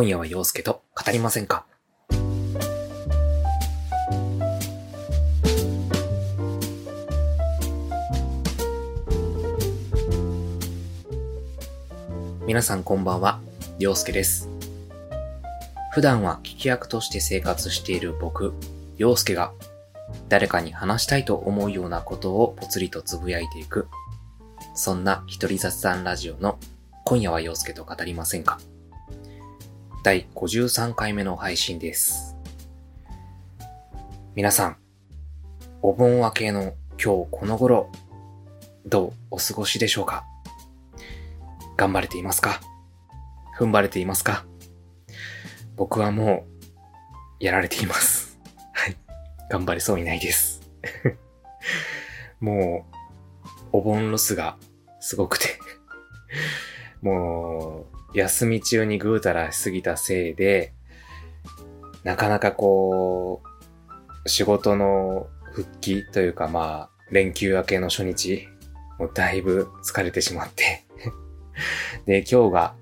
今夜は陽介と語りませんか？皆さんこんばんは、陽介です。普段は聞き役として生活している僕、陽介が誰かに話したいと思うようなことをぽつりとつぶやいていく、そんな一人雑談ラジオの今夜は陽介と語りませんか？第53回目の配信です。皆さん、お盆明けの今日この頃、どうお過ごしでしょうか？頑張れていますか？踏ん張れていますか？僕はもう、やられています。はい。頑張れそうにないです。もう、お盆ロスがすごくて。もう、休み中にぐうたらしすぎたせいで、なかなかこう、仕事の復帰というかまあ、連休明けの初日、もうだいぶ疲れてしまって。で、今日が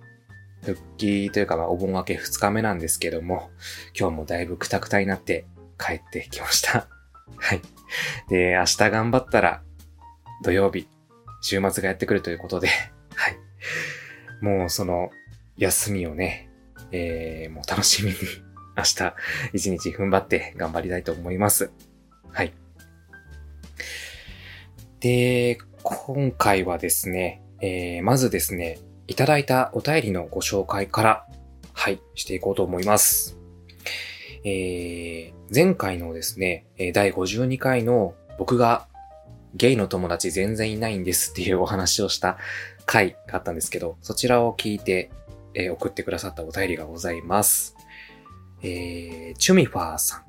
復帰というかまあお盆明け2日目なんですけども、今日もだいぶクタクタになって帰ってきました。はい。で、明日頑張ったら土曜日、週末がやってくるということで、はい。もうその休みをね、えー、もう楽しみに 明日一日踏ん張って頑張りたいと思います。はい。で、今回はですね、えー、まずですね、いただいたお便りのご紹介から、はい、していこうと思います。えー、前回のですね、第52回の僕がゲイの友達全然いないんですっていうお話をした回があったんですけど、そちらを聞いて、えー送ってくださったお便りがございます。えー、チュミファーさ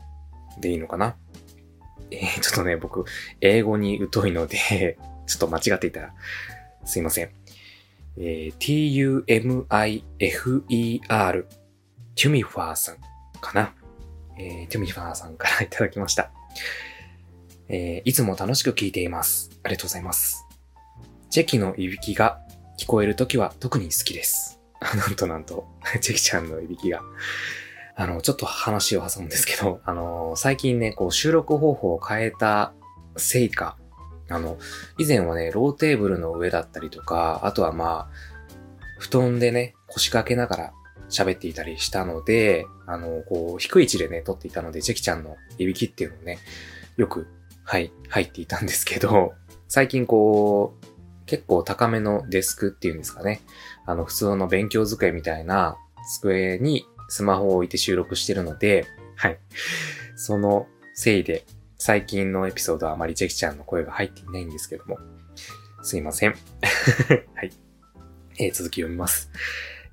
んでいいのかな？えー、ちょっとね、僕、英語に疎いので、ちょっと間違っていたら、すいません。えー、t-u-m-i-f-e-r チュミファーさんかな？えー、チュミファーさんからいただきました。えー、いつも楽しく聞いています。ありがとうございます。チェキのいびきが聞こえるときは特に好きです。なんとなんと、チェキちゃんのいびきが。あの、ちょっと話を挟むんですけど、あの、最近ね、こう収録方法を変えたせいか、あの、以前はね、ローテーブルの上だったりとか、あとはまあ、布団でね、腰掛けながら喋っていたりしたので、あの、こう、低い位置でね、撮っていたので、チェキちゃんのいびきっていうのをね、よく、はい、入っていたんですけど、最近こう、結構高めのデスクっていうんですかね。あの、普通の勉強机みたいな机にスマホを置いて収録してるので、はい。そのせいで、最近のエピソードはあまりジェキちゃんの声が入っていないんですけども、すいません。はい。えー続き読みます。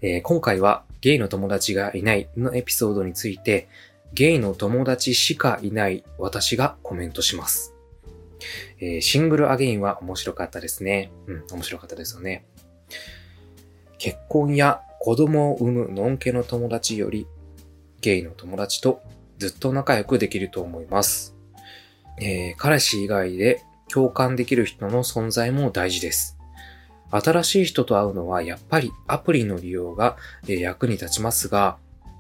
えー今回はゲイの友達がいないのエピソードについて、ゲイの友達しかいない私がコメントします。えーシングルアゲインは面白かったですね。うん、面白かったですよね。結婚や子供を産むのんけの友達より、ゲイの友達とずっと仲良くできると思います。えー彼氏以外で共感できる人の存在も大事です。新しい人と会うのはやっぱりアプリの利用が役に立ちますが、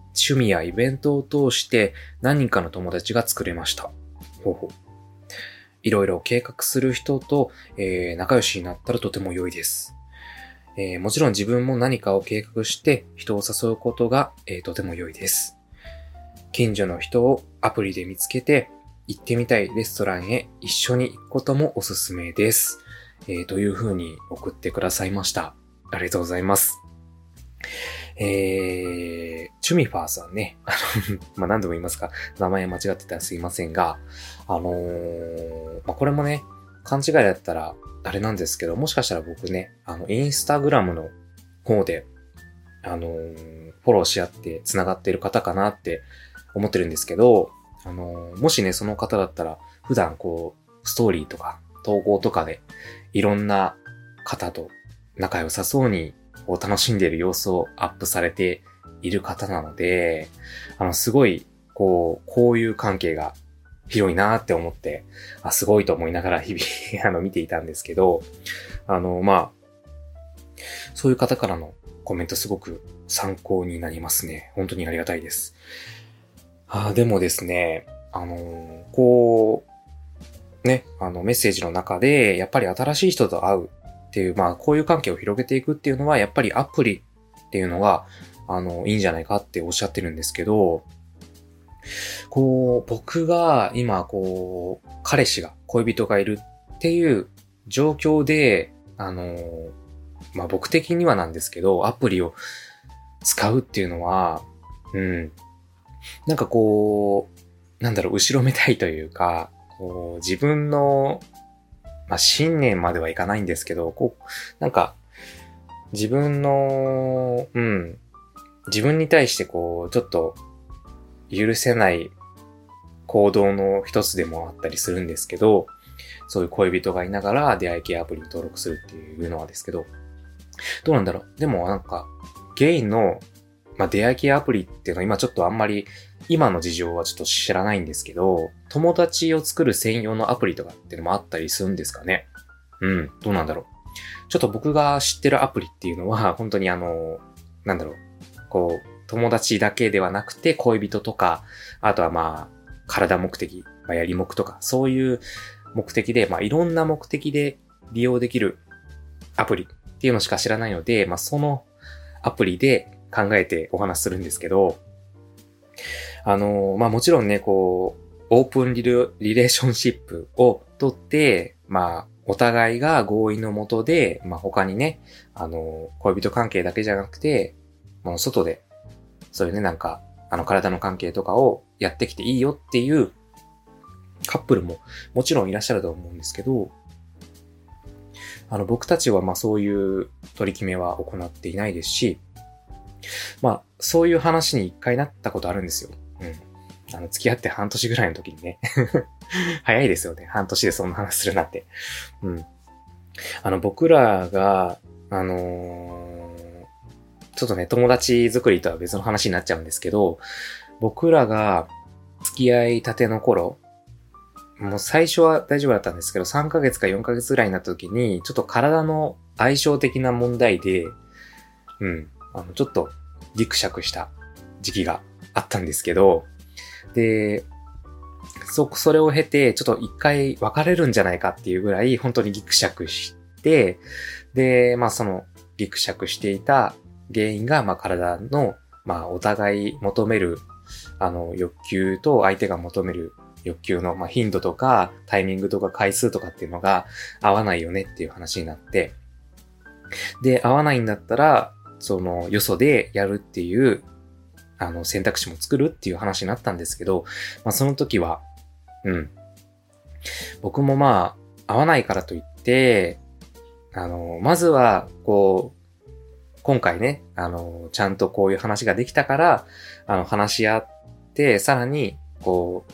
趣味やイベントを通して何人かの友達が作れました。ほうほう。いろいろ計画する人と、えー仲良しになったらとても良いです。えーもちろん自分も何かを計画して人を誘うことが、えーとても良いです。近所の人をアプリで見つけて行ってみたいレストランへ一緒に行くこともおすすめです。えーという風に送ってくださいました。ありがとうございます。えー、チュミファーさんね。あの、ま、何度も言いますか、名前間違ってたらすいませんが、あのーまあ、これもね、勘違いだったら、あれなんですけど、もしかしたら僕ね、あの、インスタグラムの方で、あのーフォローし合って繋がっている方かなって思ってるんですけど、あのーもしね、その方だったら、普段こう、ストーリーとか、投稿とかで、いろんな方と仲良さそうに、こう楽しんでいる様子をアップされている方なので、あの、すごい、こう、こういう関係が広いなって思って、あ、すごいと思いながら日々、あの、見ていたんですけど、あの、まあ、そういう方からのコメントすごく参考になりますね。本当にありがたいです。あでもですね、あのー、こう、ね、あの、メッセージの中で、やっぱり新しい人と会うっていう、まあ、こういう関係を広げていくっていうのは、やっぱりアプリっていうのが、あの、いいんじゃないかっておっしゃってるんですけど、こう、僕が今、こう、彼氏が、恋人がいるっていう状況で、あの、まあ、僕的にはなんですけど、アプリを使うっていうのは、うん。なんかこう、なんだろう、後ろめたいというか、こう、自分の、まあ、信念まではいかないんですけど、こう、なんか、自分の、うん、自分に対してこう、ちょっと、許せない行動の一つでもあったりするんですけど、そういう恋人がいながら出会い系アプリに登録するっていうのはですけど、どうなんだろう？でもなんか、ゲイの、まあ、出会い系アプリっていうのは今ちょっとあんまり、今の事情はちょっと知らないんですけど、友達を作る専用のアプリとかっていうのもあったりするんですかね？うん、どうなんだろう？ちょっと僕が知ってるアプリっていうのは、本当にあの、なんだろう、こう、友達だけではなくて恋人とか、あとはまあ、体目的、まあ、やり目とか、そういう目的で、まあ、いろんな目的で利用できるアプリっていうのしか知らないので、まあ、そのアプリで考えてお話しするんですけど、あの、まあ、もちろんね、こう、オープンリレーションシップをとって、まあ、お互いが合意のもとで、まあ、他にね、あの、恋人関係だけじゃなくて、もう外で、そういうね、なんか、あの、体の関係とかをやってきていいよっていうカップルももちろんいらっしゃると思うんですけど、あの、僕たちはまあそういう取り決めは行っていないですし、まあ、そういう話に一回なったことあるんですよ。うん。あの、付き合って半年ぐらいの時にね。早いですよね。半年でそんな話するなんて。うん。あの、僕らが、あのー、ちょっとね、友達作りとは別の話になっちゃうんですけど、僕らが付き合いたての頃、もう最初は大丈夫だったんですけど、3ヶ月か4ヶ月ぐらいになった時に、ちょっと体の相性的な問題で、うん、あの、ちょっとギクシャクした時期があったんですけど、で、そ、それを経て、ちょっと一回別れるんじゃないかっていうぐらい、本当にギクシャクして、で、まあその、ギクシャクしていた原因が、まあ体の、まあお互い求める、あの、欲求と相手が求める欲求の、まあ、頻度とか、タイミングとか回数とかっていうのが合わないよねっていう話になって、で、合わないんだったら、その、よそでやるっていう、あの、選択肢も作るっていう話になったんですけど、まあ、その時は、うん。僕もまあ、合わないからといって、あの、まずは、こう、今回ね、あの、ちゃんとこういう話ができたから、あの、話し合って、さらに、こ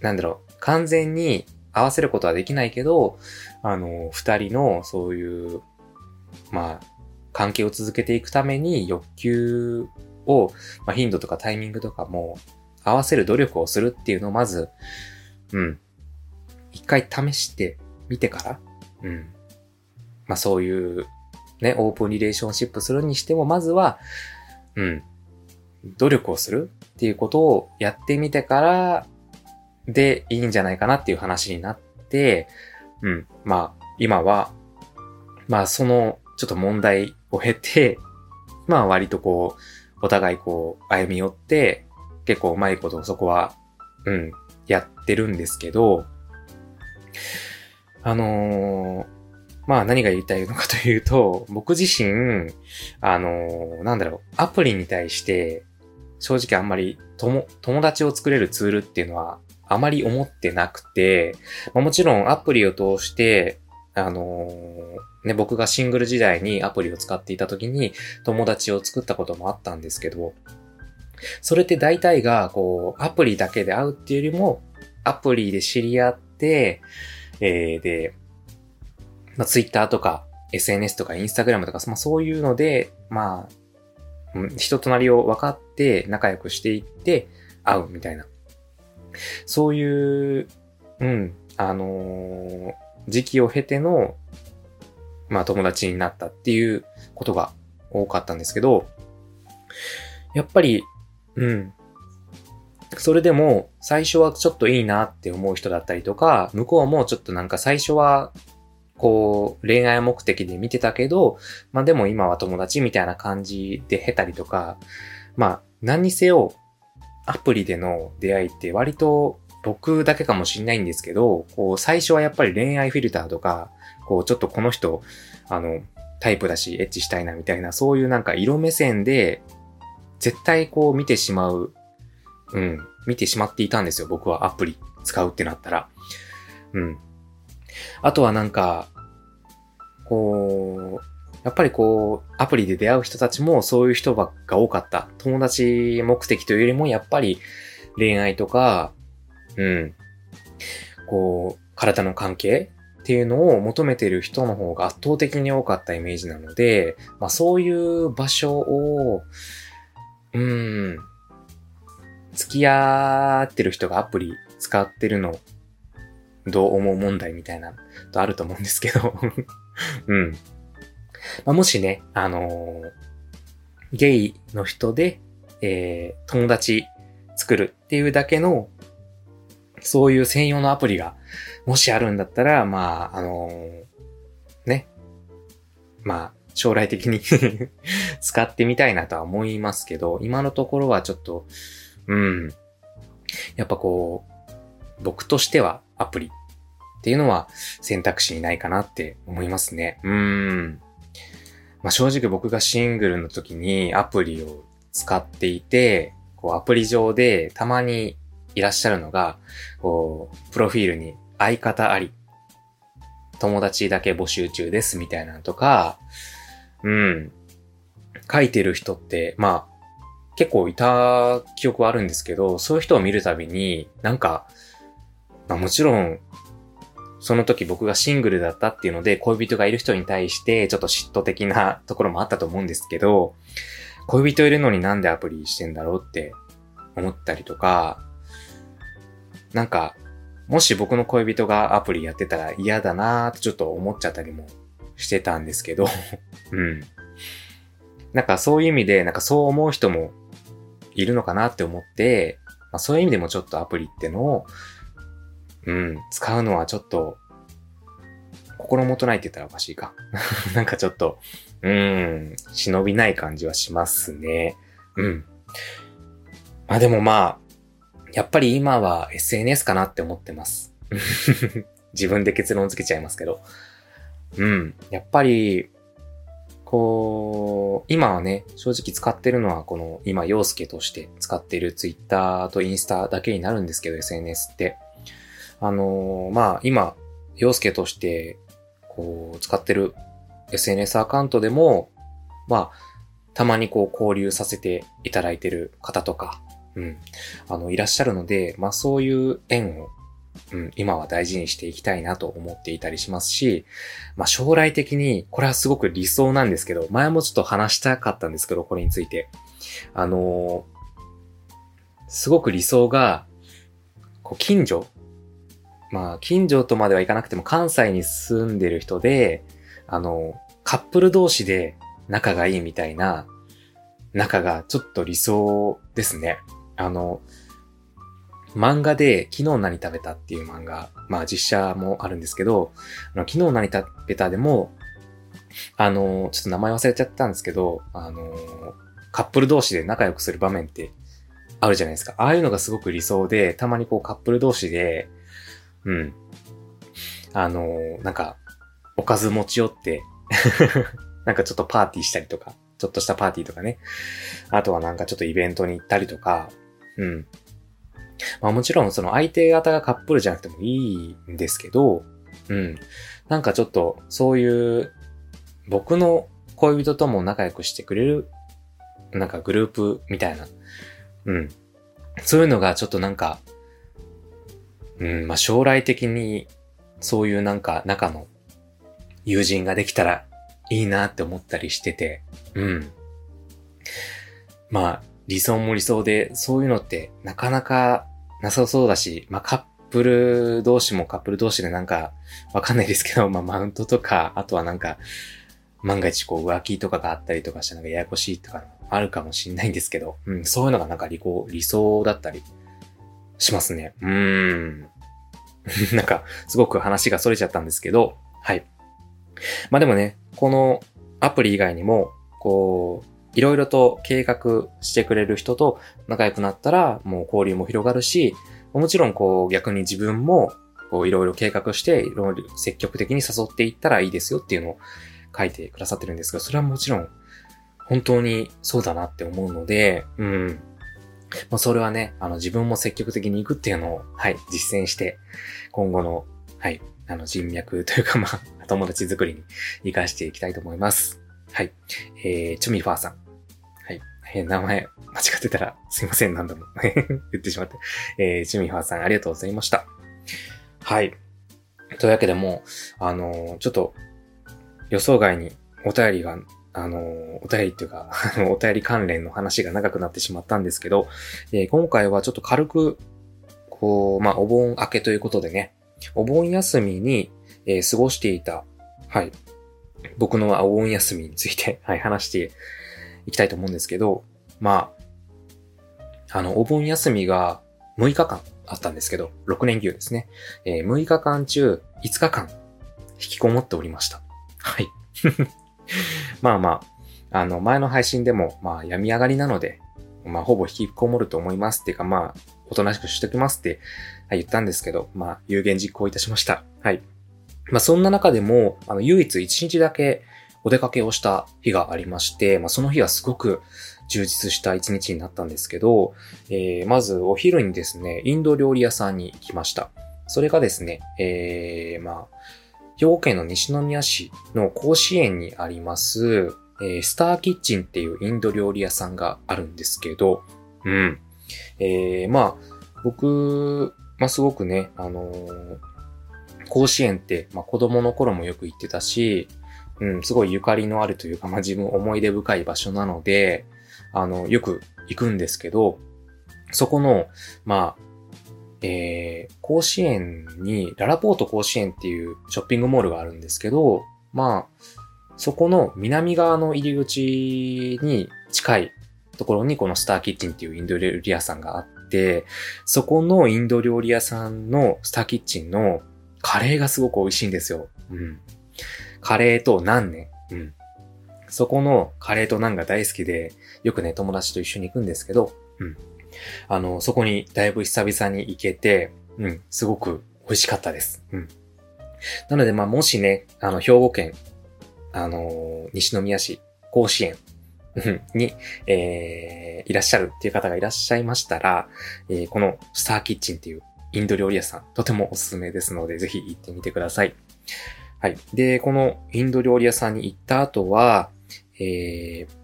う、なんだろう、完全に合わせることはできないけど、あの、二人のそういう、まあ、関係を続けていくために欲求を、まあ、頻度とかタイミングとかも合わせる努力をするっていうのをまず、うん。一回試してみてから、うん。まあそういう、ね、オープンリレーションシップするにしても、まずは、うん。努力をするっていうことをやってみてから、でいいんじゃないかなっていう話になって、うん。まあ、今は、まあ、その、ちょっと問題を経て、まあ、割とこう、お互いこう、歩み寄って、結構うまいことそこは、うん、やってるんですけど、あのー、まあ何が言いたいのかというと、僕自身、あの、なんだろう、アプリに対して、正直あんまり友、友達を作れるツールっていうのはあまり思ってなくて、まあ、もちろんアプリを通して、あの、ね、僕がシングル時代にアプリを使っていた時に友達を作ったこともあったんですけど、それって大体が、こう、アプリだけで会うっていうよりも、アプリで知り合って、えー、で、まあ、Twitter とか SNS とか Instagram とか、まあ、そういうので、まあ、人となりを分かって仲良くしていって会うみたいな。そういう、うん、あのー、時期を経ての、まあ友達になったっていうことが多かったんですけど、やっぱり、うん。それでも、最初はちょっといいなって思う人だったりとか、向こうもちょっとなんか最初は、こう、恋愛目的で見てたけど、まあでも今は友達みたいな感じで経たりとか、まあ、何にせよ、アプリでの出会いって割と僕だけかもしんないんですけど、こう、最初はやっぱり恋愛フィルターとか、こう、ちょっとこの人、あの、タイプだし、エッチしたいなみたいな、そういうなんか色目線で、絶対こう見てしまう、うん、見てしまっていたんですよ。僕はアプリ使うってなったら。うん。あとはなんか、こう、やっぱりこう、アプリで出会う人たちもそういう人が多かった。友達目的というよりも、やっぱり恋愛とか、うん。こう、体の関係っていうのを求めてる人の方が圧倒的に多かったイメージなので、まあそういう場所を、うん、付き合ってる人がアプリ使ってるの、どう思う問題みたいな、とあると思うんですけど うん。まあ、もしね、あのー、ゲイの人で、えー、友達作るっていうだけのそういう専用のアプリが、もしあるんだったら、まあ、あのー、ね。まあ、将来的に 使ってみたいなとは思いますけど、今のところはちょっと、うん。やっぱこう、僕としてはアプリっていうのは選択肢にないかなって思いますね。うん。まあ正直僕がシングルの時にアプリを使っていて、こうアプリ上でたまにいらっしゃるのが、こう、プロフィールに相方あり、友達だけ募集中ですみたいなのとか、うん、書いてる人って、まあ、結構いた記憶はあるんですけど、そういう人を見るたびに、なんか、まあもちろん、その時僕がシングルだったっていうので、恋人がいる人に対して、ちょっと嫉妬的なところもあったと思うんですけど、恋人いるのになんでアプリしてんだろうって思ったりとか、なんか、もし僕の恋人がアプリやってたら嫌だなーってちょっと思っちゃったりもしてたんですけど うん。なんかそういう意味で、なんかそう思う人もいるのかなって思って、まあ、そういう意味でもちょっとアプリってのを、うん、使うのはちょっと、心もとないって言ったらおかしいか。なんかちょっと、うん、忍びない感じはしますね。うん。まあでもまあ、やっぱり今は SNS かなって思ってます。自分で結論付けちゃいますけど。うん。やっぱり、こう、今はね、正直使ってるのはこの今、陽介として使ってる Twitter とインスタだけになるんですけど、SNS って。あのー、まあ今、陽介としてこう使ってる SNS アカウントでも、まあ、たまにこう交流させていただいてる方とか、うん、あの、いらっしゃるので、まあそういう縁を、うん、今は大事にしていきたいなと思っていたりしますし、まあ将来的に、これはすごく理想なんですけど、前もちょっと話したかったんですけど、これについて。あのー、すごく理想が、こう、近所まあ、近所とまではいかなくても関西に住んでる人で、あの、カップル同士で仲がいいみたいな仲がちょっと理想ですね。あの、漫画で昨日何食べたっていう漫画、まあ実写もあるんですけど、あの昨日何食べたでも、あの、ちょっと名前忘れちゃったんですけど、あの、カップル同士で仲良くする場面ってあるじゃないですか。ああいうのがすごく理想で、たまにこうカップル同士で、うん。あの、なんか、おかず持ち寄って なんかちょっとパーティーしたりとか、ちょっとしたパーティーとかね。あとはなんかちょっとイベントに行ったりとか、うん。まあもちろんその相手方がカップルじゃなくてもいいんですけど、うん。なんかちょっとそういう僕の恋人とも仲良くしてくれるなんかグループみたいな。うん。そういうのがちょっとなんか、うん、まあ将来的にそういうなんか仲の友人ができたらいいなって思ったりしてて、うん。まあ、理想も理想で、そういうのってなかなかなさそうだし、まあカップル同士もカップル同士でなんか、わかんないですけど、まあマウントとか、あとはなんか、万が一こう浮気とかがあったりとかしてなんかややこしいとかあるかもしんないんですけど、うん、そういうのがなんか理、理想だったりしますね。うーん。なんか、すごく話が逸れちゃったんですけど、はい。まあでもね、このアプリ以外にも、こう、いろいろと計画してくれる人と仲良くなったら、もう交流も広がるし、もちろんこう逆に自分もこういろいろ計画して、いろいろ積極的に誘っていったらいいですよっていうのを書いてくださってるんですが、それはもちろん本当にそうだなって思うので、うん。まあ、それはね、あの自分も積極的に行くっていうのを、はい、実践して、今後の、はい、あの人脈というかまあ、友達作りに活かしていきたいと思います。はい。えー、チュミファーさん。はい。えー、名前間違ってたらすいません、何度も 言ってしまって。えー、チュミファーさんありがとうございました。はい。というわけでもう、あのー、ちょっと、予想外にお便りが、あの、お便りっていうか お便り関連の話が長くなってしまったんですけど、えー、今回はちょっと軽く、こう、まあ、お盆明けということでね、お盆休みに、えー、過ごしていた、はい、僕のお盆休みについて、はい、話していきたいと思うんですけど、まあ、あの、お盆休みが6日間あったんですけど、6連休ですね。えー、6日間中5日間引きこもっておりました。はい。まあまあ、あの、前の配信でも、まあ、病み上がりなので、まあ、ほぼ引きこもると思いますっていうか、まあ、おとなしくしときますって、言ったんですけど、まあ、有言実行いたしました。はい。まあ、そんな中でも、あの、唯一1日だけお出かけをした日がありまして、まあ、その日はすごく充実した一日になったんですけど、えー、まずお昼にですね、インド料理屋さんに行きました。それがですね、えー、まあ、兵庫県の西宮市の甲子園にあります、えー、スターキッチンっていうインド料理屋さんがあるんですけど、うん。えー、まあ、僕、まあ、すごくね、あのー、甲子園って、まあ、子供の頃もよく行ってたし、うん、すごいゆかりのあるというか、まあ、自分思い出深い場所なので、あの、よく行くんですけど、そこの、まあ、えー、甲子園に、ララポート甲子園っていうショッピングモールがあるんですけど、まあ、そこの南側の入り口に近いところにこのスターキッチンっていうインド料理屋さんがあって、そこのインド料理屋さんのスターキッチンのカレーがすごく美味しいんですよ。うん。カレーとナンね。うん。そこのカレーとナンが大好きで、よくね、友達と一緒に行くんですけど、うん。あの、そこにだいぶ久々に行けて、うん、すごく美味しかったです。うん。なので、まあ、もしね、あの、兵庫県、あの西宮市、甲子園に、えー、いらっしゃるっていう方がいらっしゃいましたら、えー、このスターキッチンっていうインド料理屋さん、とてもおすすめですので、ぜひ行ってみてください。はい。で、このインド料理屋さんに行った後は、えー、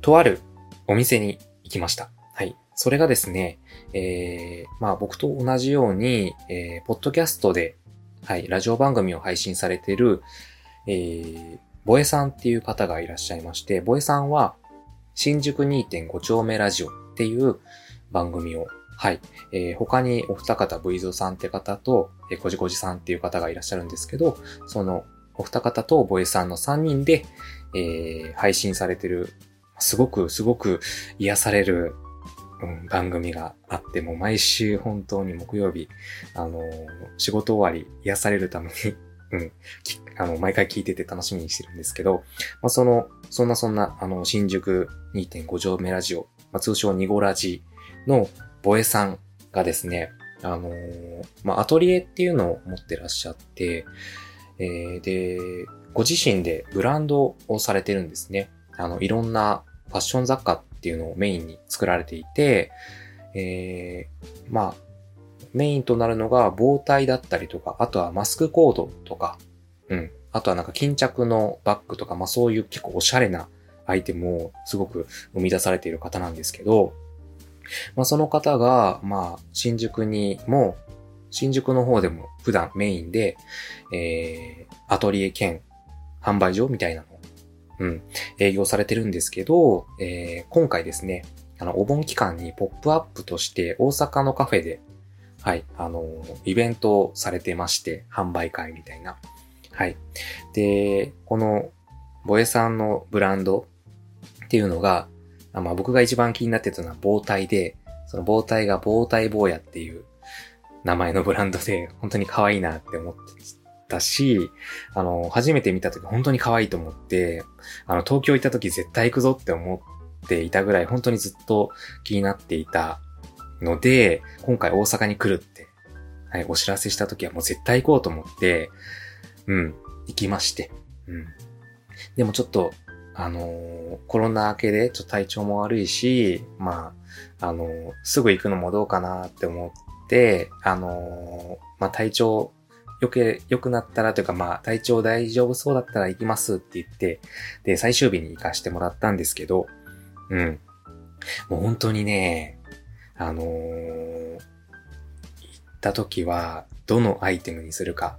とあるお店に行きました。それがですね、えー、まあ僕と同じように、えー、ポッドキャストで、はい、ラジオ番組を配信されている、えー、ボエさんっていう方がいらっしゃいまして、ボエさんは、新宿2.5丁目ラジオっていう番組を、はい、えー、他にお二方、ブイゾさんって方と、えー、こじこじさんっていう方がいらっしゃるんですけど、そのお二方とボエさんの3人で、えー、配信されてるすごく、すごく癒される、うん、番組があって、もう毎週本当に木曜日、あのー、仕事終わり癒されるために うん、あの、毎回聞いてて楽しみにしてるんですけど、まあ、その、そんなそんな、あの、新宿2.5条目ラジオ、まあ、通称ニゴラジのボエさんがですね、あのー、まあ、アトリエっていうのを持ってらっしゃって、えー、で、ご自身でブランドをされてるんですね。あの、いろんなファッション雑貨っていうのをメインに作られていて、えー、まあ、メインとなるのが防体だったりとか、あとはマスクコードとか、うん。あとはなんか巾着のバッグとか、まあそういう結構おしゃれなアイテムをすごく生み出されている方なんですけど、まあその方が、まあ新宿にも、新宿の方でも普段メインで、えー、アトリエ兼販売所みたいなうん、営業されてるんですけど、えー、今回ですね、あの、お盆期間にポップアップとして大阪のカフェで、はい、あの、イベントをされてまして、販売会みたいな。はい。で、この、ボエさんのブランドっていうのが、あまあ僕が一番気になってたのは防体で、その防体が防体坊やっていう名前のブランドで、本当に可愛いなって思ってたし、あの、初めて見た時本当に可愛いと思って、あの、東京行った時絶対行くぞって思っていたぐらい、本当にずっと気になっていたので、今回大阪に来るって、はい、お知らせした時はもう絶対行こうと思って、うん、行きまして、うん。でもちょっと、あの、コロナ明けでちょっと体調も悪いし、まあ、あの、すぐ行くのもどうかなって思って、あの、まあ、体調よけ、良くなったらというか、まあ、体調大丈夫そうだったら行きますって言って、で、最終日に行かしてもらったんですけど、うん。もう本当にね、あのー、行った時は、どのアイテムにするか、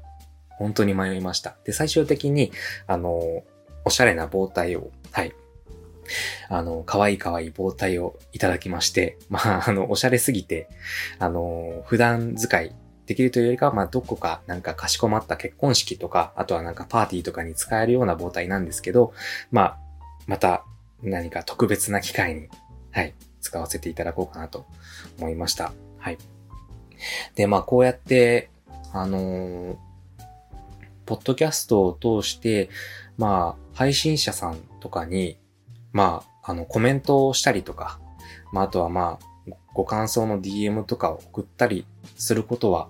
本当に迷いました。で、最終的に、あのー、おしゃれな棒体を、はい。あの、可愛い可愛い棒体をいただきまして、まあ、あの、おしゃれすぎて、あの、普段使いできるというよりかは、まあ、どこかなんかかしこまった結婚式とか、あとはなんかパーティーとかに使えるような棒体なんですけど、まあ、また何か特別な機会に、はい、使わせていただこうかなと思いました。はい。で、まあ、こうやって、あのー、ポッドキャストを通して、まあ、配信者さんとかに、まあ、あの、コメントをしたりとか、まあ、あとはまあ、ご感想の DM とかを送ったりすることは、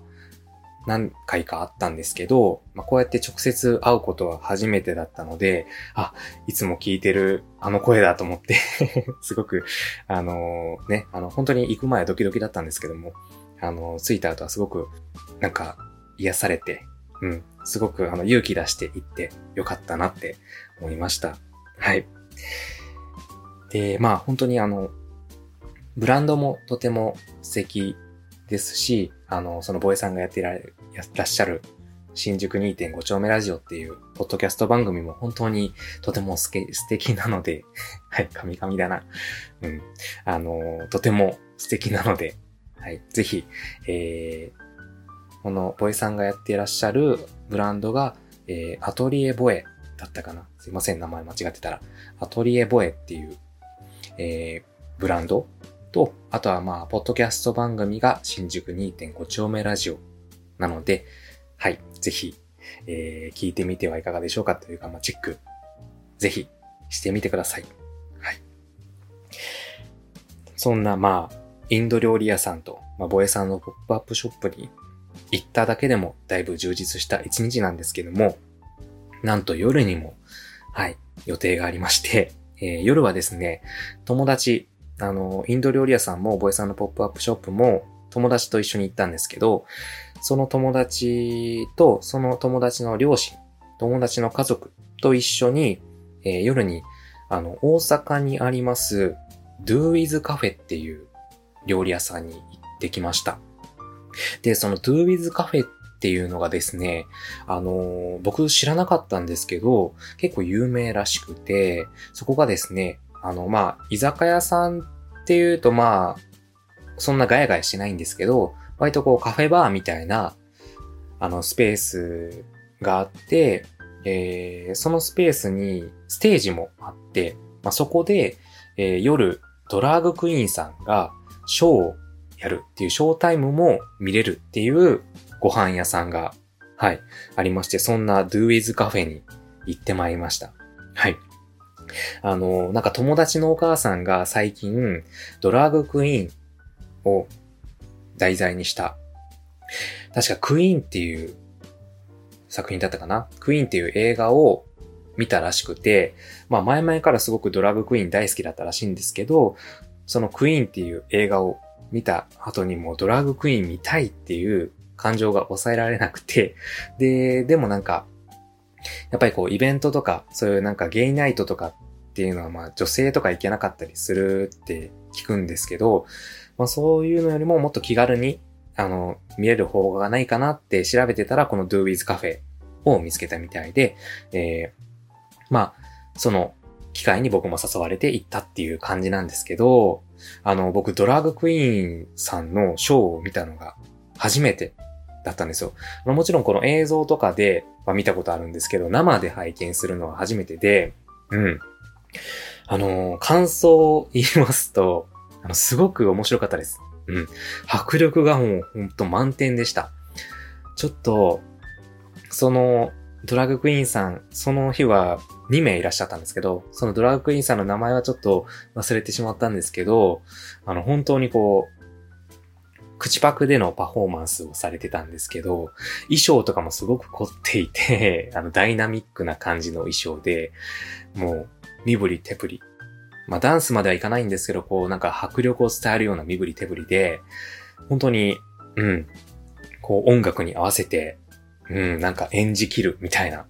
何回かあったんですけど、まあ、こうやって直接会うことは初めてだったので、あ、いつも聞いてるあの声だと思って すごく、あのー、ね、あの、本当に行く前はドキドキだったんですけども、あのー、着いた後はすごく、なんか、癒されて、うん、すごくあの勇気出して行ってよかったなって思いました。はい。で、まあ本当にあの、ブランドもとても素敵ですし、あの、そのボエさんがやっていら、っしゃる新宿2.5丁目ラジオっていうポッドキャスト番組も本当にとても素敵なので、はい、神々だな。うん。あの、とても素敵なので、はい、ぜひ、えー、このボエさんがやっていらっしゃるブランドが、えー、アトリエボエだったかなすいません、名前間違ってたら。アトリエボエっていう、えー、ブランドと、あとはまあ、ポッドキャスト番組が新宿2.5丁目ラジオなので、はい、ぜひ、えー、聞いてみてはいかがでしょうかというか、まあ、チェック、ぜひしてみてください。はい。そんな、まあ、インド料理屋さんと、まあ、ボエさんのポップアップショップに行っただけでもだいぶ充実した一日なんですけども、なんと夜にも、はい、予定がありまして、えー、夜はですね、友達あの、インド料理屋さんも、ボエさんのポップアップショップも、友達と一緒に行ったんですけど、その友達と、その友達の両親、友達の家族と一緒に、えー、夜に、あの、大阪にあります、Do With Cafe っていう料理屋さんに行ってきました。で、その Do With Cafe っていうのがですね、あのー、僕知らなかったんですけど、結構有名らしくて、そこがですね、あの、まあ、居酒屋さんっていうと、まあ、そんなガヤガヤしないんですけど、割とこうカフェバーみたいな、あの、スペースがあって、えー、そのスペースにステージもあって、まあ、そこで、えー、夜、ドラァグクイーンさんがショーをやるっていうショータイムも見れるっていうご飯屋さんが、はい、ありまして、そんな Do With カフェに行ってまいりました。はい。あの、なんか友達のお母さんが最近、ドラァグクイーンを題材にした、確かクイーンっていう作品だったかな？クイーンっていう映画を見たらしくて、まあ前々からすごくドラッグクイーン大好きだったらしいんですけど、そのクイーンっていう映画を見た後にもドラッグクイーン見たいっていう感情が抑えられなくて、で、でもなんか、やっぱりこうイベントとか、そういうなんかゲイナイトとかっていうのはまあ女性とか行けなかったりするって聞くんですけど、まあそういうのよりももっと気軽に、あの、見れる方がないかなって調べてたら、この Do With Cafe を見つけたみたいで、えー、まあ、その機会に僕も誘われて行ったっていう感じなんですけど、あの、僕ドラッグクイーンさんのショーを見たのが初めてだったんですよ。もちろんこの映像とかで、ま、見たことあるんですけど、生で拝見するのは初めてで、うん。あの、感想を言いますと、あの、すごく面白かったです。うん。迫力がもうほんと満点でした。ちょっと、その、ドラッグクイーンさん、その日は2名いらっしゃったんですけど、そのドラッグクイーンさんの名前はちょっと忘れてしまったんですけど、あの、本当にこう、口パクでのパフォーマンスをされてたんですけど、衣装とかもすごく凝っていて、あの、ダイナミックな感じの衣装で、もう、身振り手振り。まあ、ダンスまではいかないんですけど、こう、なんか迫力を伝えるような身振り手振りで、本当に、うん、こう、音楽に合わせて、うん、なんか演じきるみたいな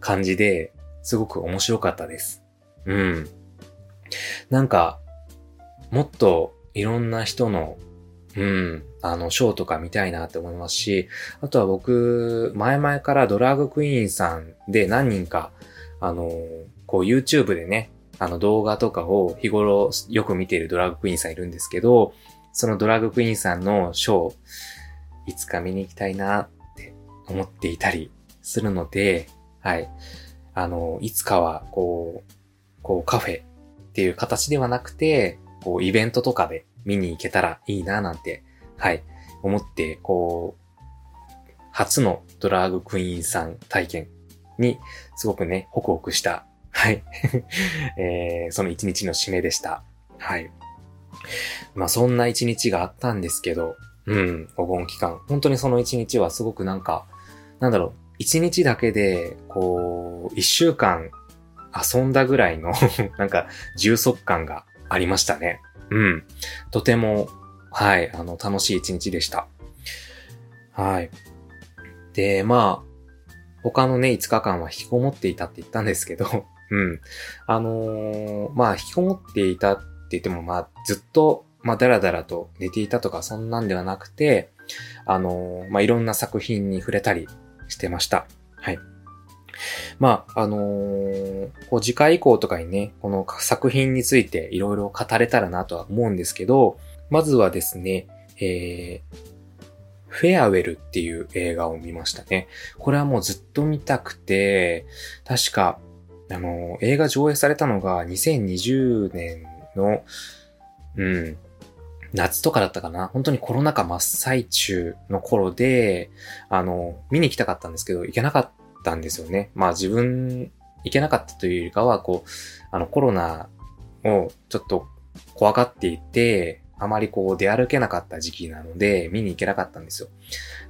感じで、すごく面白かったです。うん。なんか、もっといろんな人の、うん、あの、ショーとか見たいなって思いますし、あとは僕、前々からドラァグクイーンさんで何人か、あの、こう YouTube でね、あの動画とかを日頃よく見ているドラァグクイーンさんいるんですけど、そのドラァグクイーンさんのショー、いつか見に行きたいなって思っていたりするので、はい。あの、いつかは、こう、こうカフェっていう形ではなくて、こうイベントとかで見に行けたらいいななんて、はい、思って、こう、初のドラァグクイーンさん体験に、すごくね、ホクホクした、はい、えー、その一日の締めでした。はい。まあそんな一日があったんですけど、うん、お盆期間。本当にその一日はすごくなんか、なんだろう、一日だけで、こう、一週間遊んだぐらいの なんか、充足感がありましたね。うん。とても、はい、あの、楽しい一日でした。はい。で、まあ、他のね、5日間は引きこもっていたって言ったんですけど、うん。あのー、まあ、引きこもっていたって言っても、まあ、ずっと、まあ、だらだらと寝ていたとか、そんなんではなくて、あのー、まあ、いろんな作品に触れたりしてました。まあ、あのー、こう次回以降とかにね、この作品についていろいろ語れたらなとは思うんですけど、まずはですね、えー、フェアウェルっていう映画を見ましたね。これはもうずっと見たくて、確か、あの、映画上映されたのが2020年の、うん、夏とかだったかな本当にコロナ禍真っ最中の頃で、あの、見に行きたかったんですけど、行けなかったたんですよね。まあ自分、行けなかったというよりかは、こう、あのコロナをちょっと怖がっていて、あまりこう出歩けなかった時期なので、見に行けなかったんですよ。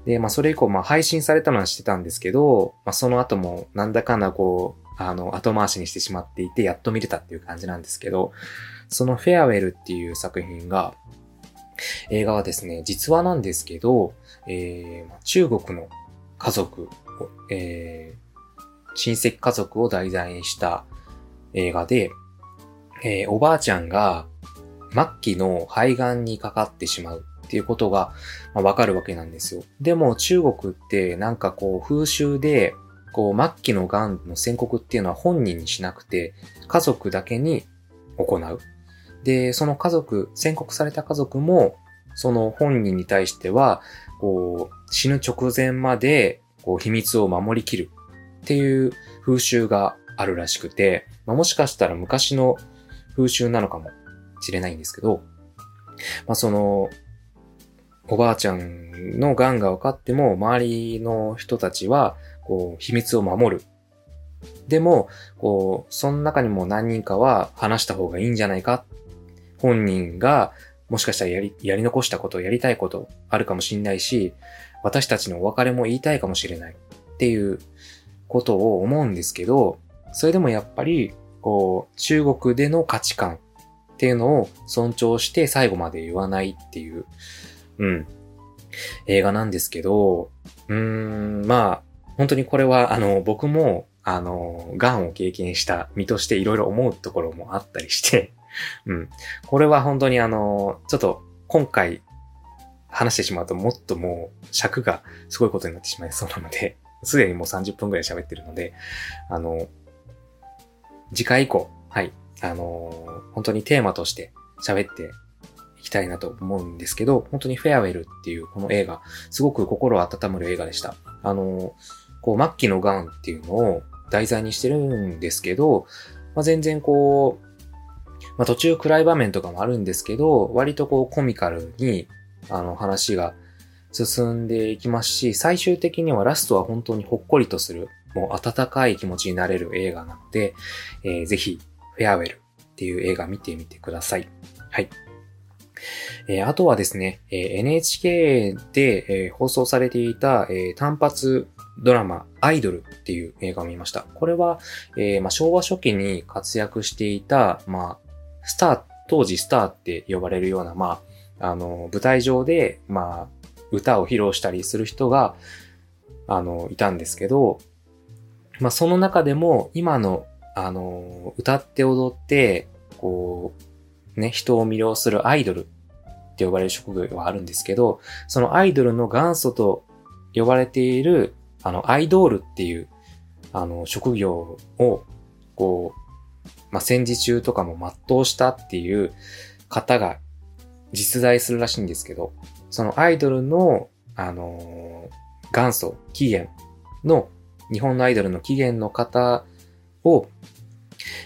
で、まあそれ以降、まあ配信されたのはしてたんですけど、まあその後もなんだかんだこう、あの、後回しにしてしまっていて、やっと見れたっていう感じなんですけど、そのフェアウェルっていう作品が、映画はですね、実話なんですけど、えー、中国の家族、えー、親戚家族を題材にした映画で、えー、おばあちゃんが末期の肺がんにかかってしまうっていうことが、まあ、わかるわけなんですよ。でも中国ってなんかこう風習で、こう末期の癌の宣告っていうのは本人にしなくて家族だけに行う。で、その家族、宣告された家族も、その本人に対しては、こう、死ぬ直前まで、こう、秘密を守りきるっていう風習があるらしくて、まあ、もしかしたら昔の風習なのかもしれないんですけど、まあ、その、おばあちゃんの癌が分かっても、周りの人たちは、こう、秘密を守る。でも、こう、その中にも何人かは話した方がいいんじゃないか本人がもしかしたらやり、やり残したこと、やりたいことあるかもしれないし、私たちのお別れも言いたいかもしれないっていうことを思うんですけど、それでもやっぱり、こう、中国での価値観っていうのを尊重して最後まで言わないっていう、うん、映画なんですけど、うーん、まあ、本当にこれは、あの、僕も、あの、癌を経験した身としていろいろ思うところもあったりして、うん。これは本当にあの、ちょっと今回話してしまうともっともう尺がすごいことになってしまいそうなので、すでにもう30分くらい喋ってるので、あの、次回以降、はい、あの、本当にテーマとして喋っていきたいなと思うんですけど、本当にフェアウェルっていうこの映画、すごく心温まる映画でした。あの、こう、末期の癌っていうのを題材にしてるんですけど、まあ、全然こう、まあ途中暗い場面とかもあるんですけど、割とこうコミカルに、あの話が進んでいきますし、最終的にはラストは本当にほっこりとする、もう温かい気持ちになれる映画なので、えー、ぜひ、フェアウェルっていう映画見てみてください。はい。えー、あとはですね、えー、NHK で、えー、放送されていた、え単発ドラマ、アイドルっていう映画を見ました。これは、えまあ、昭和初期に活躍していた、まあ、スター、当時スターって呼ばれるような、まあ、あの、舞台上で、まあ、歌を披露したりする人が、あの、いたんですけど、まあ、その中でも、今の、あの、歌って踊って、こう、ね、人を魅了するアイドルって呼ばれる職業はあるんですけど、そのアイドルの元祖と呼ばれている、あの、アイドールっていう、あの、職業を、こう、まあ、戦時中とかも全うしたっていう方が実在するらしいんですけど、そのアイドルの、あのー、元祖、起源の、日本のアイドルの起源の方を、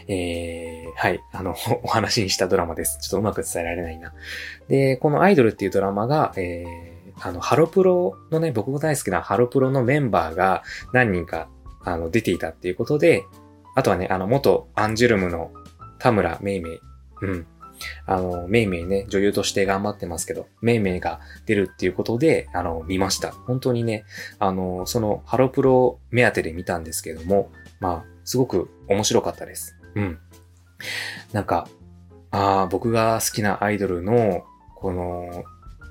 えー、はい、あの、お話にしたドラマです。ちょっとうまく伝えられないな。で、このアイドルっていうドラマが、えー、あの、ハロプロのね、僕も大好きなハロプロのメンバーが何人か、あの、出ていたっていうことで、あとはね、あの、元アンジュルムの田村めいめい、うん、あの、メイメイね、女優として頑張ってますけど、メイメイが出るっていうことで、あの、見ました。本当にね、あの、そのハロプロ目当てで見たんですけども、まあ、すごく面白かったです。うん。なんか、ああ、僕が好きなアイドルの、この、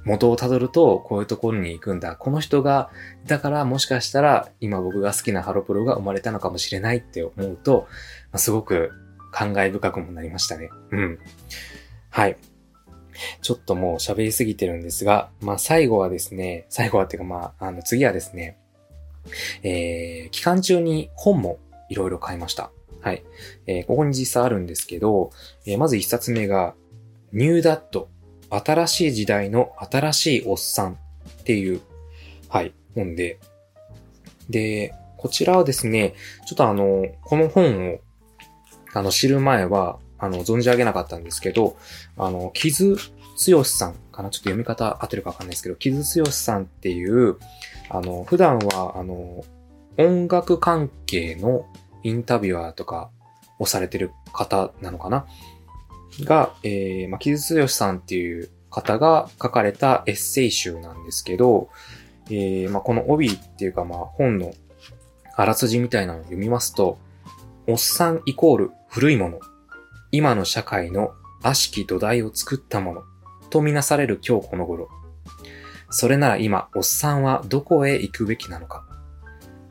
元をたどると、こういうところに行くんだ。この人が、だからもしかしたら、今僕が好きなハロプロが生まれたのかもしれないって思うと、まあ、すごく感慨深くもなりましたね。うん。はい。ちょっともう喋りすぎてるんですが、まあ最後はですね、最後はっていうかまあ、あの次はですね、えー、期間中に本もいろいろ買いました。はい。えー、ここに実際あるんですけど、えー、まず一冊目が、ニューダット、新しい時代の新しいおっさんっていう、はい、本で、で、こちらはですね、ちょっとあの、この本を、あの、知る前は、あの、存じ上げなかったんですけど、あの、木津剛さんかな？ちょっと読み方合ってるかわかんないですけど、木津剛さんっていう、あの、普段は、あの、音楽関係のインタビュアーとかをされてる方なのかな？が、えー、まあ、木津剛さんっていう方が書かれたエッセイ集なんですけど、えー、まあ、この帯っていうか、まあ、本のあらすじみたいなのを読みますと、おっさんイコール古いもの今の社会の悪しき土台を作ったものとみなされる今日この頃。それなら今、おっさんはどこへ行くべきなのか。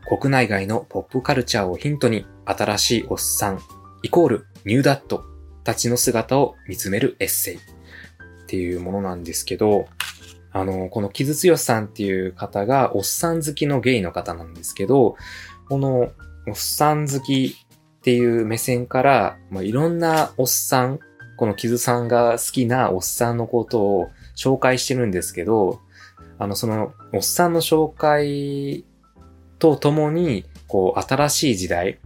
国内外のポップカルチャーをヒントに新しいおっさん、イコールニューダットたちの姿を見つめるエッセイっていうものなんですけど、あの、この傷強さんっていう方がおっさん好きのゲイの方なんですけど、このおっさん好きっていう目線から、まあ、いろんなおっさん、このキズさんが好きなおっさんのことを紹介してるんですけど、あの、その、おっさんの紹介とともに、こう、新しい時代、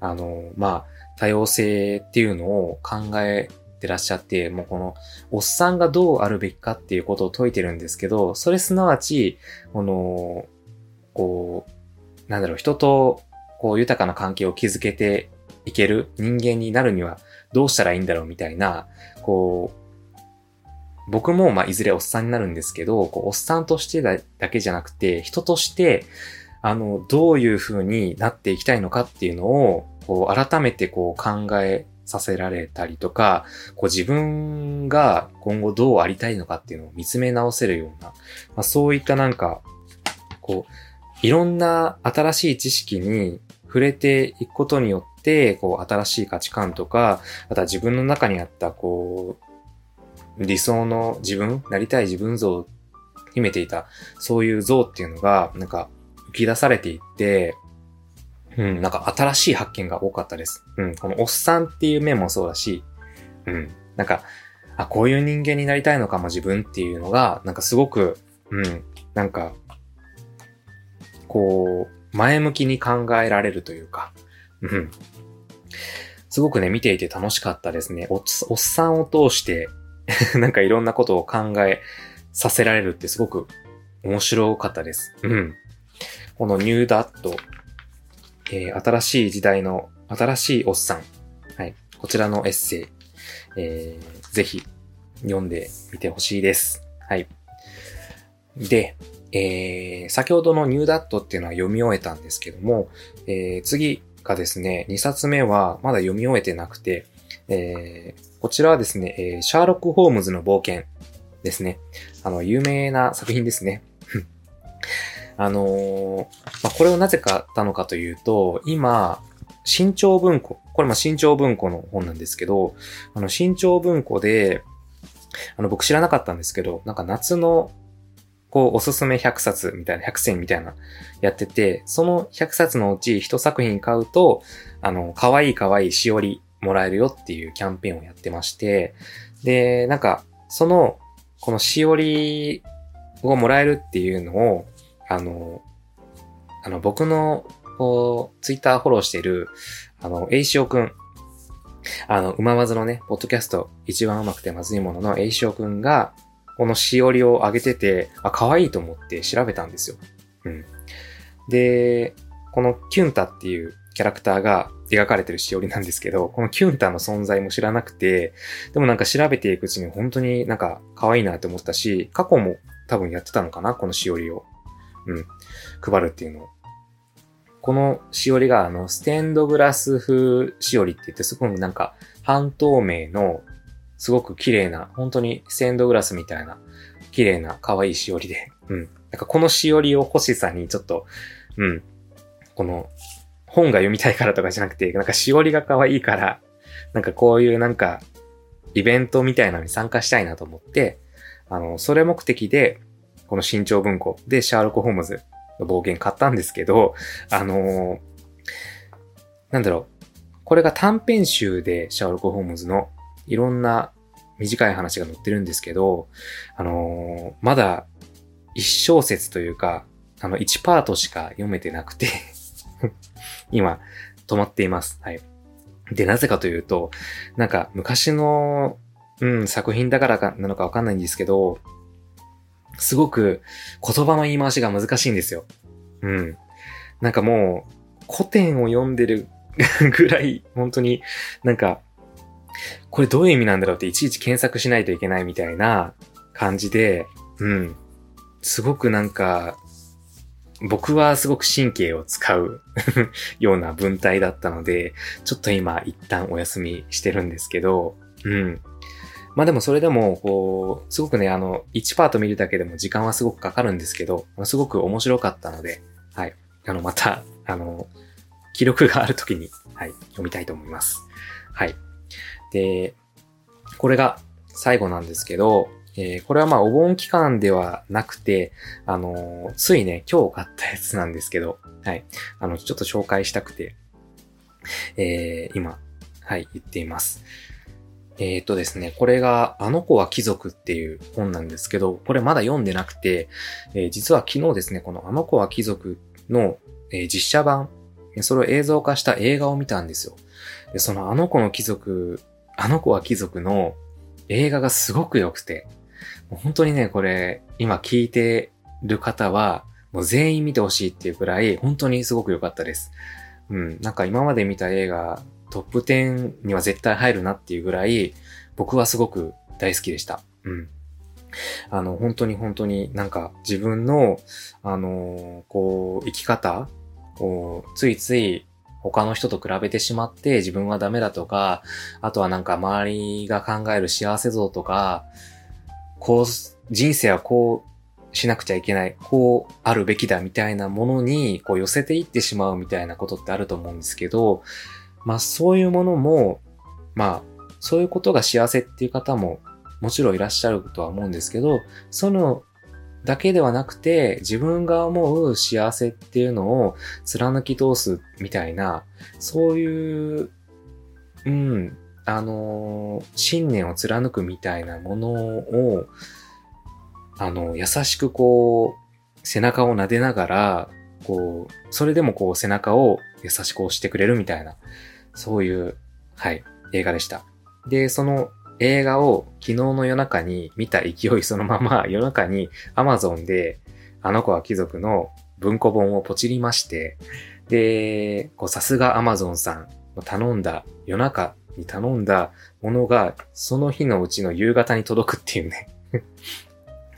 あの、まあ、多様性っていうのを考えてらっしゃって、もうこの、おっさんがどうあるべきかっていうことを説いてるんですけど、それすなわち、この、こう、なんだろう、人と、こう、豊かな関係を築けていける？人間になるにはどうしたらいいんだろうみたいな、こう、僕もまあいずれおっさんになるんですけど、こうおっさんとしてだけじゃなくて、人として、あの、どういう風になっていきたいのかっていうのを、こう、改めてこう考えさせられたりとか、こう自分が今後どうありたいのかっていうのを見つめ直せるような、まあ、そういったなんか、こう、いろんな新しい知識に触れていくことによって、こう、新しい価値観とか、あとは自分の中にあった、こう、理想の自分、なりたい自分像を秘めていた、そういう像っていうのが、なんか、浮き出されていって、うん、なんか新しい発見が多かったです。うん、このおっさんっていう面もそうだし、うん、なんか、あ、こういう人間になりたいのかも自分っていうのが、なんかすごく、うん、なんか、こう、前向きに考えられるというか、うん。すごくね、見ていて楽しかったですね。おっさんを通して なんかいろんなことを考えさせられるってすごく面白かったです。うん。このニューダット、えー、新しい時代の新しいおっさん。はい。こちらのエッセイ、えー、ぜひ読んでみてほしいです。はい。で、えー、先ほどのニューダットっていうのは読み終えたんですけども、えー、次がですね、2冊目はまだ読み終えてなくて、えー、こちらはですね、えー、シャーロック・ホームズの冒険ですね。あの、有名な作品ですね。あのー、まあ、これをなぜ買ったのかというと、今、新潮文庫、これま、新潮文庫の本なんですけど、あの、新潮文庫で、あの、僕知らなかったんですけど、なんか夏の、こう、おすすめ100冊みたいな、100選みたいな、やってて、その100冊のうち1作品買うと、あの、かわいいかわいいしおりもらえるよっていうキャンペーンをやってまして、で、なんか、その、このしおりをもらえるっていうのを、あの、あの、僕の、こう、ツイッターフォローしてる、あの、栄翔くん。あの、馬まずのね、ポッドキャスト、一番うまくてまずいものの栄翔くんが、このしおりを上げてて、あ、可愛いと思って調べたんですよ。うん。で、このキュンタっていうキャラクターが描かれてるしおりなんですけど、このキュンタの存在も知らなくて、でもなんか調べていくうちに本当になんか可愛いなって思ったし、過去も多分やってたのかなこのしおりを。うん。配るっていうのを。このしおりが、あの、ステンドグラス風しおりって言って、すごくなんか、半透明の、すごく綺麗な、本当にステンドグラスみたいな、綺麗な可愛いしおりで、うん。なんかこのしおりを欲しさにちょっと、うん。この、本が読みたいからとかじゃなくて、なんかしおりが可愛いから、なんかこういうなんか、イベントみたいなのに参加したいなと思って、あの、それ目的で、この新潮文庫でシャーロック・ホームズの冒険買ったんですけど、あのー、なんだろう。これが短編集でシャーロック・ホームズのいろんな短い話が載ってるんですけど、あのー、まだ一小節というか、あの、1パートしか読めてなくて 今、止まっています。はい。で、なぜかというと、なんか昔の、うん、作品だからかなのかわかんないんですけど、すごく言葉の言い回しが難しいんですよ。うん。なんかもう、古典を読んでる ぐらい、本当になんか、これどういう意味なんだろうっていちいち検索しないといけないみたいな感じで、うん。すごくなんか、僕はすごく神経を使う ような文体だったので、ちょっと今一旦お休みしてるんですけど、うん。まあでもそれでも、こう、すごくね、あの、1パート見るだけでも時間はすごくかかるんですけど、すごく面白かったので、はい。あの、また、あの、記録がある時に、はい、読みたいと思います。はい。で、これが最後なんですけど、えー、これはまあお盆期間ではなくて、あのー、ついね、今日買ったやつなんですけど、はい。あの、ちょっと紹介したくて、えー、今、はい、言っています。えっ、とですね、これが、あの子は貴族っていう本なんですけど、これまだ読んでなくて、えー、実は昨日ですね、このあの子は貴族の、えー、実写版、それを映像化した映画を見たんですよ。で、そのあの子の貴族、あの子は貴族の映画がすごく良くて、もう本当にね、これ、今聞いてる方は、もう全員見てほしいっていうくらい、本当にすごく良かったです。うん、なんか今まで見た映画トップ10には絶対入るなっていうぐらい、僕はすごく大好きでした。うん。あの、本当に本当になんか自分の、あのこう、生き方をついつい他の人と比べてしまって自分はダメだとか、あとはなんか周りが考える幸せ像とか、こう、人生はこうしなくちゃいけない、こうあるべきだみたいなものにこう寄せていってしまうみたいなことってあると思うんですけど、まあそういうものも、まあそういうことが幸せっていう方ももちろんいらっしゃるとは思うんですけど、そのだけではなくて自分が思う幸せっていうのを貫き通すみたいな、そういう、うん、あの信念を貫くみたいなものを、あの、優しくこう、背中を撫でながら、こう、それでもこう背中を優しく押してくれるみたいな、そういうはい、映画でした。で、その映画を昨日の夜中に見た勢いそのまま 夜中に Amazon であの子は貴族の文庫本をポチりまして、で、さすが Amazon さん頼んだ夜中に頼んだものがその日のうちの夕方に届くっていうね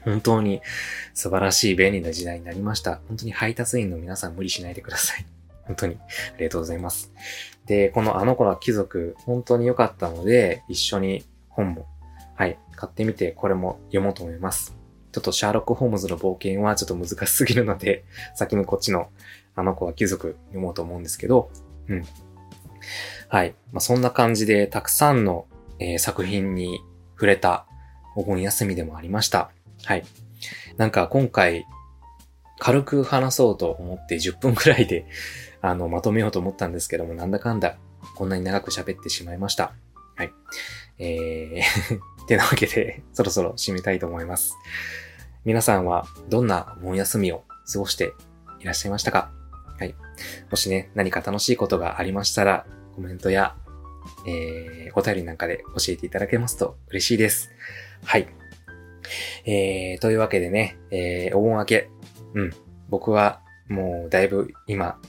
本当に素晴らしい便利な時代になりました。本当に配達員の皆さん無理しないでください。本当にありがとうございます。で、このあの子は貴族、本当に良かったので、一緒に本も、はい、買ってみて、これも読もうと思います。ちょっとシャーロック・ホームズの冒険はちょっと難しすぎるので、先にこっちのあの子は貴族読もうと思うんですけど、うん。はい。まあ、そんな感じで、たくさんの、えー、作品に触れたお盆休みでもありました。はい。なんか今回、軽く話そうと思って10分くらいで あの、まとめようと思ったんですけども、なんだかんだ、こんなに長く喋ってしまいました。はい。えー てなわけで、そろそろ締めたいと思います。皆さんはどんな盆休みを過ごしていらっしゃいましたか？はい。もしね、何か楽しいことがありましたら、コメントや、えー、お便りなんかで教えていただけますと嬉しいです。はい。えー、というわけでね、えー、お盆明け、うん、僕はもうだいぶ今、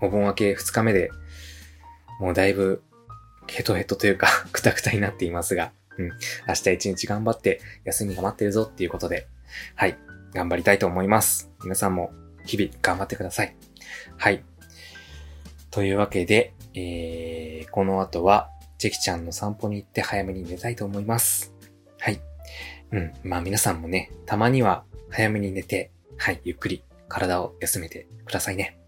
お盆明け2日目で、もうだいぶヘトヘトというか くたくたになっていますが、うん、明日一日頑張って休みが待ってるぞっていうことで、はい、頑張りたいと思います。皆さんも日々頑張ってください。はい。というわけで、えー、この後は、チェキちゃんの散歩に行って早めに寝たいと思います。はい。うん。まあ皆さんもね、たまには早めに寝て、はい、ゆっくり体を休めてくださいね。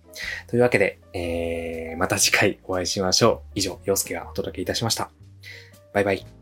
というわけで、えー、また次回お会いしましょう。以上、洋介がお届けいたしました。バイバイ。